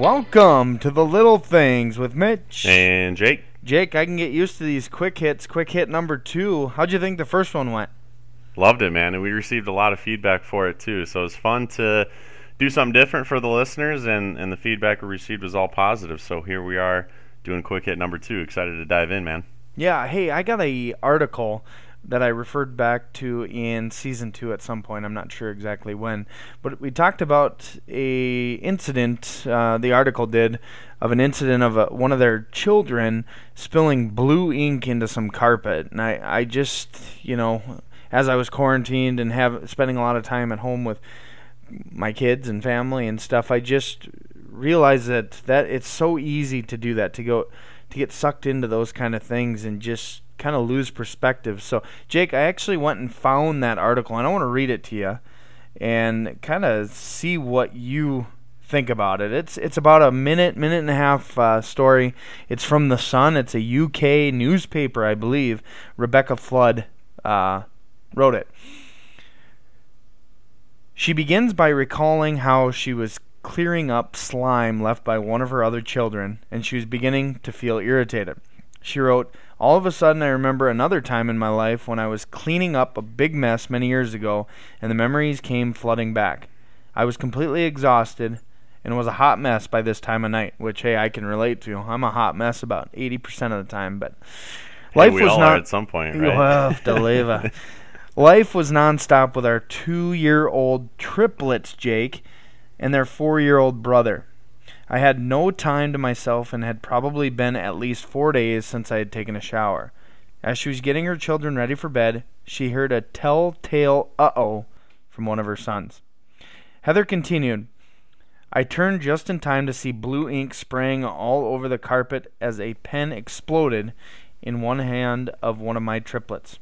Welcome to the Little Things with Mitch. And Jake. Jake, I can get used to these quick hits. Quick hit number two. How'd you think the first one went? Loved it, man. And we received a lot of feedback for it, too. So it's fun to do something different for the listeners, and, and the feedback we received was all positive. So here we are doing quick hit number two. Excited to dive in, man. Yeah, hey, I got a article that I referred back to in season two at some point. I'm not sure exactly when, but we talked about a incident. Uh, the article did of an incident of a, one of their children spilling blue ink into some carpet, and I, I just, you know, as I was quarantined and have spending a lot of time at home with my kids and family and stuff, I just realized that that it's so easy to do that to go to get sucked into those kind of things and just kind of lose perspective. So, Jake, I actually went and found that article, and I want to read it to you and kind of see what you think about it. It's it's about a minute, minute and a half uh, story. It's from the Sun. It's a UK newspaper, I believe. Rebecca Flood uh, wrote it. She begins by recalling how she was clearing up slime left by one of her other children, and she was beginning to feel irritated. She wrote, All of a sudden, I remember another time in my life when I was cleaning up a big mess many years ago, and the memories came flooding back. I was completely exhausted and was a hot mess by this time of night, which, hey, I can relate to. I'm a hot mess about 80% of the time, but life hey, was not. at some point, right? Well, Life was nonstop with our two year old triplets, Jake, and their four year old brother. I had no time to myself and had probably been at least four days since I had taken a shower. As she was getting her children ready for bed, she heard a telltale uh oh from one of her sons. Heather continued, I turned just in time to see blue ink spraying all over the carpet as a pen exploded in one hand of one of my triplets.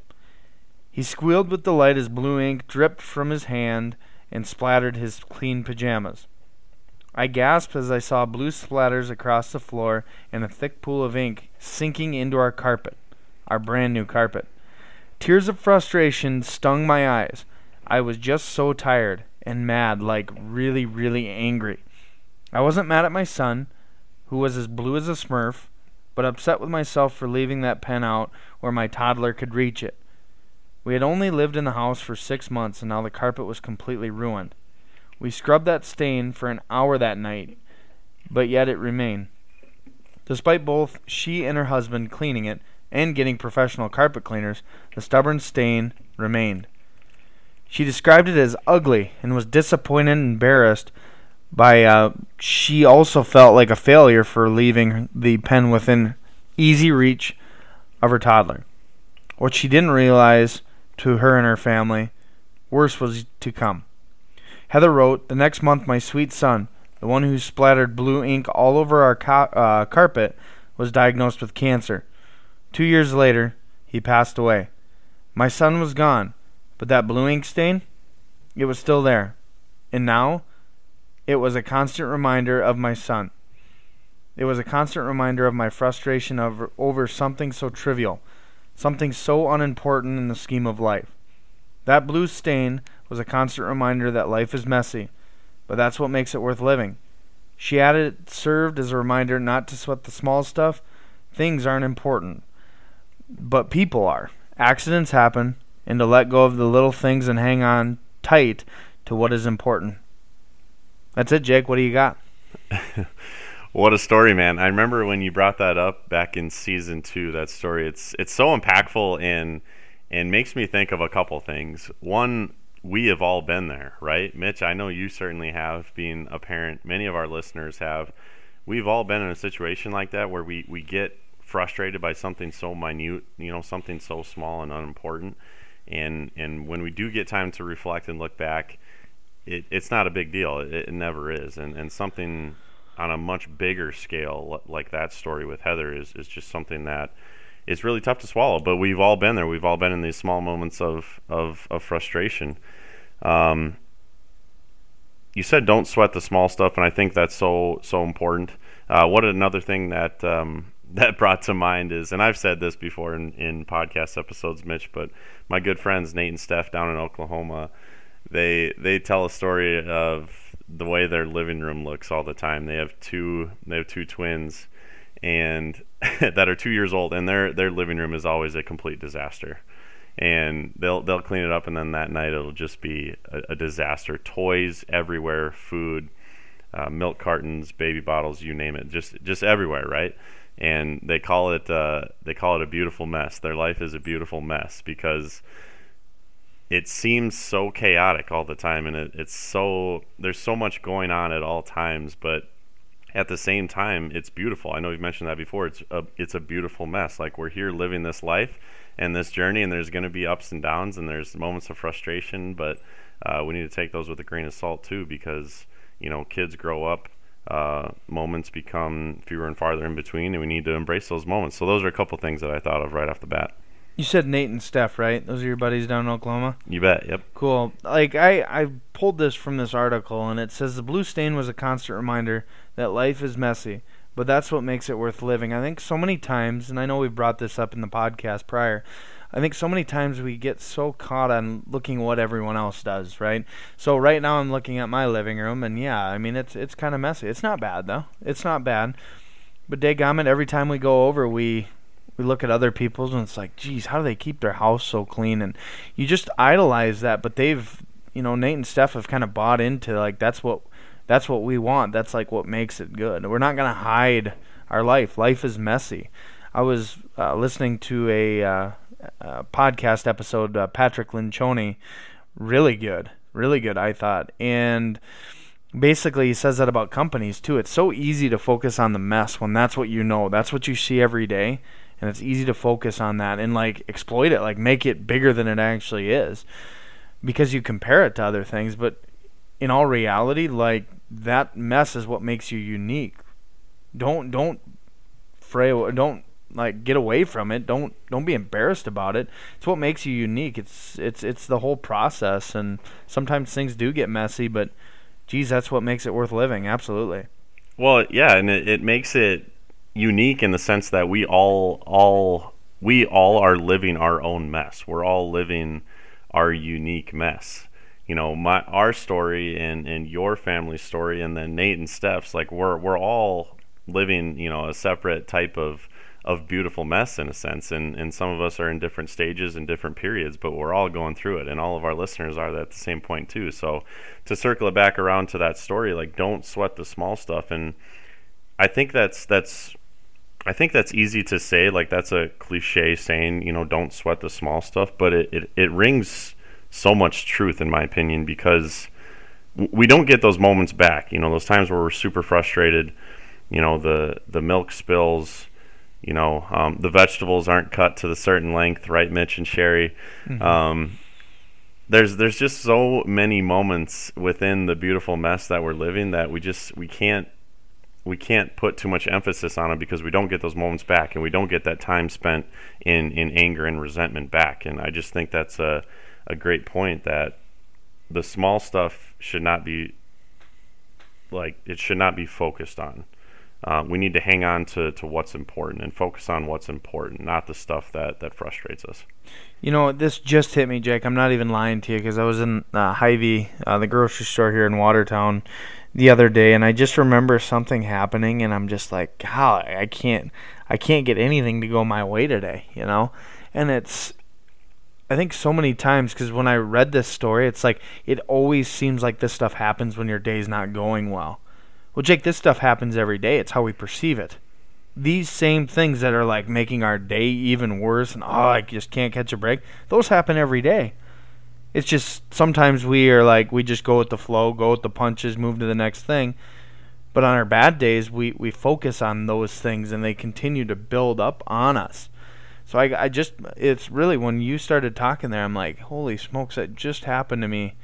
He squealed with delight as blue ink dripped from his hand and splattered his clean pajamas. I gasped as I saw blue splatters across the floor and a thick pool of ink sinking into our carpet, our brand new carpet. Tears of frustration stung my eyes. I was just so tired and mad, like really, really angry. I wasn't mad at my son, who was as blue as a smurf, but upset with myself for leaving that pen out where my toddler could reach it. We had only lived in the house for six months, and now the carpet was completely ruined. We scrubbed that stain for an hour that night, but yet it remained. Despite both she and her husband cleaning it and getting professional carpet cleaners, the stubborn stain remained. She described it as ugly and was disappointed and embarrassed by uh, she also felt like a failure for leaving the pen within easy reach of her toddler. What she didn't realize to her and her family. Worse was to come. Heather wrote, The next month, my sweet son, the one who splattered blue ink all over our ca- uh, carpet, was diagnosed with cancer. Two years later, he passed away. My son was gone, but that blue ink stain, it was still there. And now, it was a constant reminder of my son. It was a constant reminder of my frustration over, over something so trivial something so unimportant in the scheme of life. That blue stain was a constant reminder that life is messy, but that's what makes it worth living. She added it served as a reminder not to sweat the small stuff. Things aren't important, but people are. Accidents happen, and to let go of the little things and hang on tight to what is important. That's it, Jake. What do you got? What a story, man! I remember when you brought that up back in season two. That story, it's it's so impactful and and makes me think of a couple things. One, we have all been there, right, Mitch? I know you certainly have. Being a parent, many of our listeners have. We've all been in a situation like that where we we get frustrated by something so minute, you know, something so small and unimportant, and and when we do get time to reflect and look back, it, it's not a big deal. It, it never is, and and something on a much bigger scale, like that story with Heather, is, is just something that is really tough to swallow. But we've all been there. We've all been in these small moments of, of, of frustration. Um, you said don't sweat the small stuff, and I think that's so so important. Uh, what another thing that um, that brought to mind is, and I've said this before in, in podcast episodes, Mitch, but my good friends Nate and Steph down in Oklahoma, they they tell a story of the way their living room looks all the time. They have two they have two twins and that are 2 years old and their their living room is always a complete disaster. And they'll they'll clean it up and then that night it'll just be a, a disaster. Toys everywhere, food, uh, milk cartons, baby bottles, you name it, just just everywhere, right? And they call it uh, they call it a beautiful mess. Their life is a beautiful mess because it seems so chaotic all the time and it, it's so there's so much going on at all times but at the same time it's beautiful i know you've mentioned that before it's a it's a beautiful mess like we're here living this life and this journey and there's going to be ups and downs and there's moments of frustration but uh, we need to take those with a grain of salt too because you know kids grow up uh, moments become fewer and farther in between and we need to embrace those moments so those are a couple things that i thought of right off the bat You said Nate and Steph, right? Those are your buddies down in Oklahoma. you bet yep Cool. Like I, I pulled this from this article, and it says the blue stain was a constant reminder that life is messy, but that's what makes it worth living. I think so many times, and I know we brought this up in the podcast prior. I think so many times we get so caught on looking what everyone else does, right? So right now I'm looking at my living room, and yeah, I mean it's it's kind of messy. It's not bad though. It's not bad. But Dagummit, every time we go over, we we look at other people's and it's like, geez, how do they keep their house so clean? And you just idolize that, but they've, you know, Nate and Steph have kind of bought into like that's what that's what we want. That's like what makes it good. We're not gonna hide our life. Life is messy. I was uh, listening to a, uh, uh podcast episode, uh, Patrick Lencioni, really good, really good. I thought, and basically he says that about companies too. It's so easy to focus on the mess when that's what you know, that's what you see every day and it's easy to focus on that and like exploit it, like make it bigger than it actually is, because you compare it to other things. But in all reality, like that mess is what makes you unique. Don't don't fray don't like get away from it. Don't don't be embarrassed about it. It's what makes you unique. It's it's it's the whole process and sometimes things do get messy, but geez, that's what makes it worth living. Absolutely. Well, yeah, and it, it makes it unique in the sense that we all all we all are living our own mess. We're all living our unique mess. You know, my our story and and your family story, and then Nate and Steph's. Like we're we're all living, you know, a separate type of of beautiful mess in a sense, and and some of us are in different stages and different periods, but we're all going through it, and all of our listeners are at the same point too. So to circle it back around to that story, like don't sweat the small stuff, and I think that's that's I think that's easy to say. Like that's a cliche saying, you know, don't sweat the small stuff, but it, it, it rings so much truth in my opinion because we don't get those moments back. You know, those times where we're super frustrated. You know, the the milk spills. You know, um, the vegetables aren't cut to the certain length, right, Mitch and Sherry? Mm-hmm. Um, there's there's just so many moments within the beautiful mess that we're living that we just we can't we can't put too much emphasis on it because we don't get those moments back and we don't get that time spent in, in anger and resentment back. And I just think that's a, a great point that the small stuff should not be like it should not be focused on. Uh, we need to hang on to, to what's important and focus on what's important, not the stuff that, that frustrates us. You know, this just hit me, Jake. I'm not even lying to you because I was in uh, Hy-Vee, uh, the grocery store here in Watertown, the other day, and I just remember something happening, and I'm just like, God, I can't, I can't get anything to go my way today, you know, and it's. I think so many times because when I read this story, it's like it always seems like this stuff happens when your day's not going well. Well, Jake, this stuff happens every day. It's how we perceive it. These same things that are like making our day even worse and oh, I just can't catch a break, those happen every day. It's just sometimes we are like we just go with the flow, go with the punches, move to the next thing. But on our bad days, we we focus on those things and they continue to build up on us. So I I just it's really when you started talking there, I'm like, holy smokes, that just happened to me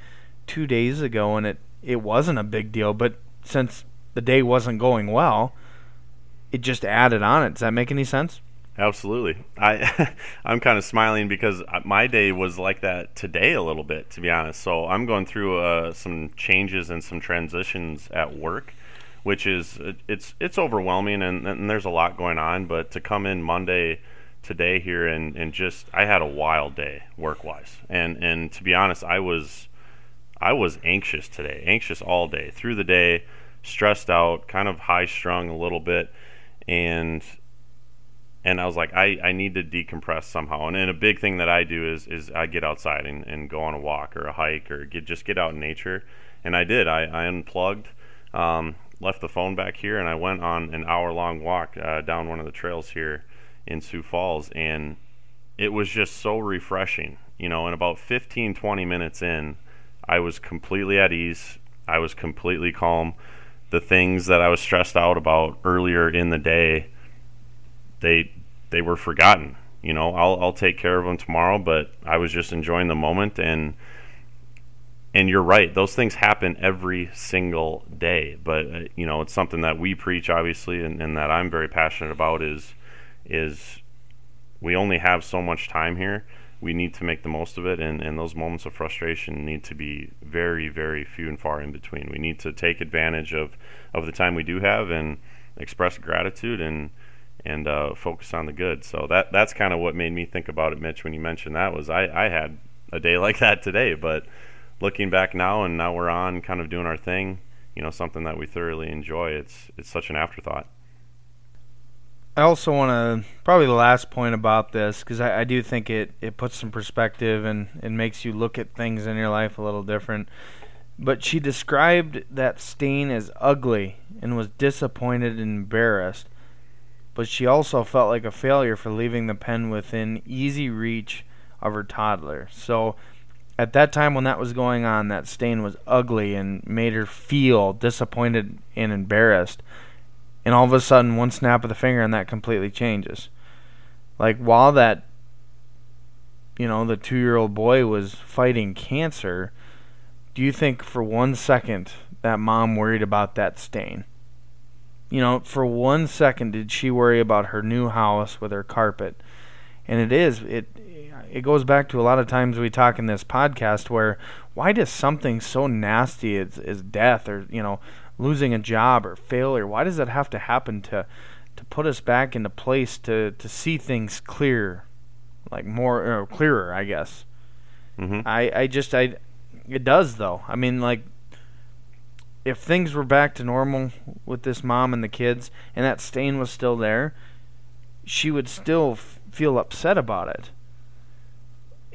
two days ago, and it it wasn't a big deal. But since the day wasn't going well, it just added on it. Does that make any sense? Absolutely. I I'm kind of smiling because my day was like that today a little bit, to be honest. So I'm going through uh, some changes and some transitions at work, which is it's it's overwhelming and, and there's a lot going on. But to come in Monday today here and, and just I had a wild day work wise, and and to be honest, I was I was anxious today, anxious all day, through the day, stressed out, kind of high strung a little bit, and and I was like, I, I need to decompress somehow. And, and a big thing that I do is is I get outside and, and go on a walk or a hike or get just get out in nature. And I did. I, I unplugged, um, left the phone back here, and I went on an hour long walk uh, down one of the trails here in Sioux Falls. And it was just so refreshing. You know, and about 15, 20 minutes in, I was completely at ease. I was completely calm. The things that I was stressed out about earlier in the day, they they were forgotten. You know, I'll I'll take care of them tomorrow, but I was just enjoying the moment and and you're right those things happen every single day but uh, you know it's something that we preach obviously and, and that i'm very passionate about is is we only have so much time here. We need to make the most of it and, and those moments of frustration need to be very very few and far in between. We need to take advantage of of the time we do have and express gratitude and and uh, focus on the good. So that that's kind of what made me think about it mitch when you mentioned that was i i had a day like that today. But looking back now and now we're on kind of doing our thing you know something that we thoroughly enjoy it's it's such an afterthought I also want to probably the last point about this because I, I do think it, it puts some perspective and it makes you look at things in your life a little different. But she described that stain as ugly and was disappointed and embarrassed. But she also felt like a failure for leaving the pen within easy reach of her toddler. So at that time when that was going on, that stain was ugly and made her feel disappointed and embarrassed and all of a sudden one snap of the finger and that completely changes. Like while that you know the 2-year-old boy was fighting cancer do you think for one second that mom worried about that stain? You know for one second did she worry about her new house with her carpet? And it is it it goes back to a lot of times we talk in this podcast where why does something so nasty as, as death or you know losing a job or failure. Why does that have to happen to to put us back into place to to see things clear, like more or clearer, I guess. Mm-hmm. I I just I it does though. I mean like if things were back to normal with this mom and the kids and that stain was still there, she would still f- feel upset about it.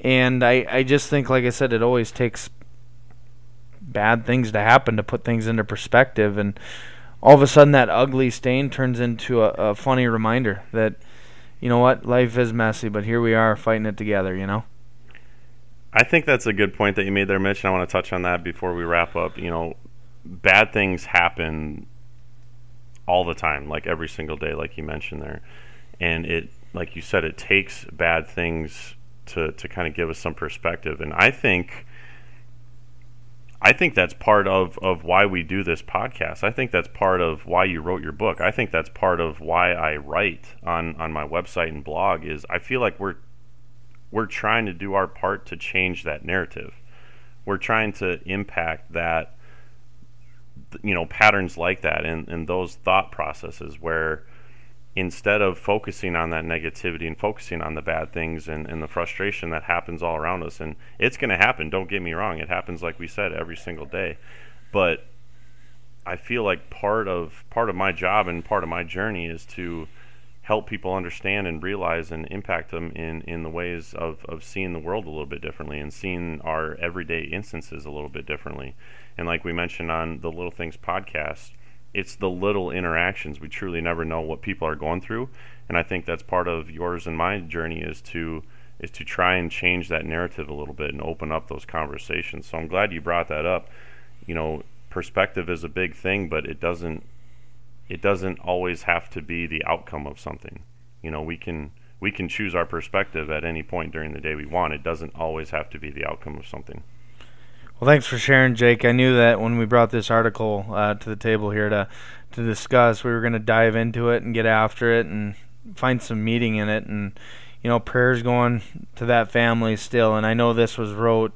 And I I just think like I said it always takes bad things to happen to put things into perspective and all of a sudden that ugly stain turns into a, a funny reminder that you know what life is messy but here we are fighting it together you know I think that's a good point that you made there, Mitch. And I want to touch on that before we wrap up. You know, bad things happen all the time, like every single day, like you mentioned there. And it, like you said, it takes bad things to, to kind of give us some perspective. And I think I think that's part of, of why we do this podcast. I think that's part of why you wrote your book. I think that's part of why I write on, on my website and blog is I feel like we're we're trying to do our part to change that narrative. We're trying to impact that you know patterns like that and, and those thought processes where instead of focusing on that negativity and focusing on the bad things and, and the frustration that happens all around us and it's going to happen don't get me wrong it happens like we said every single day but i feel like part of part of my job and part of my journey is to help people understand and realize and impact them in, in the ways of, of seeing the world a little bit differently and seeing our everyday instances a little bit differently. And like we mentioned on the little things podcast it's the little interactions. We truly never know what people are going through, and I think that's part of yours and my journey is to is to try and change that narrative a little bit and open up those conversations. So I'm glad you brought that up. You know, perspective is a big thing, but it doesn't it doesn't always have to be the outcome of something. You know, we can we can choose our perspective at any point during the day we want. It doesn't always have to be the outcome of something. Well, thanks for sharing, Jake. I knew that when we brought this article uh, to the table here to to discuss, we were going to dive into it and get after it and find some meaning in it. And you know, prayers going to that family still. And I know this was wrote.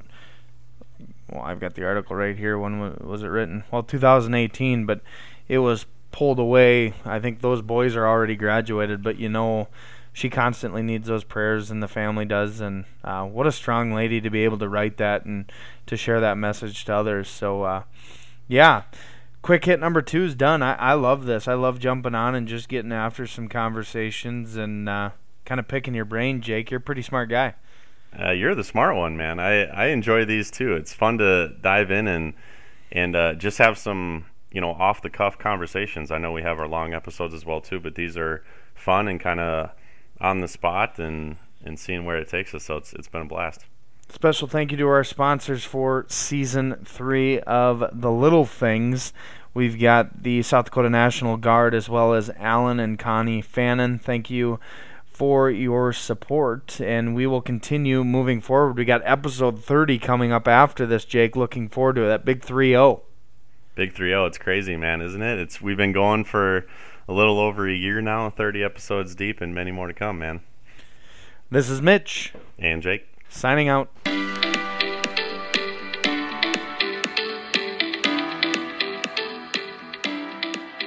Well, I've got the article right here. When was it written? Well, 2018, but it was pulled away. I think those boys are already graduated, but you know, she constantly needs those prayers, and the family does. And uh, what a strong lady to be able to write that and to share that message to others. So, uh, yeah. Quick hit number two is done. I, I love this. I love jumping on and just getting after some conversations and uh, kind of picking your brain, Jake. You're a pretty smart guy. Uh, you're the smart one, man. I, I enjoy these too. It's fun to dive in and and uh, just have some you know off the cuff conversations. I know we have our long episodes as well too, but these are fun and kind of on the spot and and seeing where it takes us. So it's it's been a blast. Special thank you to our sponsors for season three of The Little Things. We've got the South Dakota National Guard as well as Alan and Connie Fannin. Thank you for your support, and we will continue moving forward. We got episode 30 coming up after this, Jake. Looking forward to it. That big 3 0. Big 3 0. It's crazy, man, isn't it? It's We've been going for a little over a year now, 30 episodes deep, and many more to come, man. This is Mitch. And Jake. Signing out.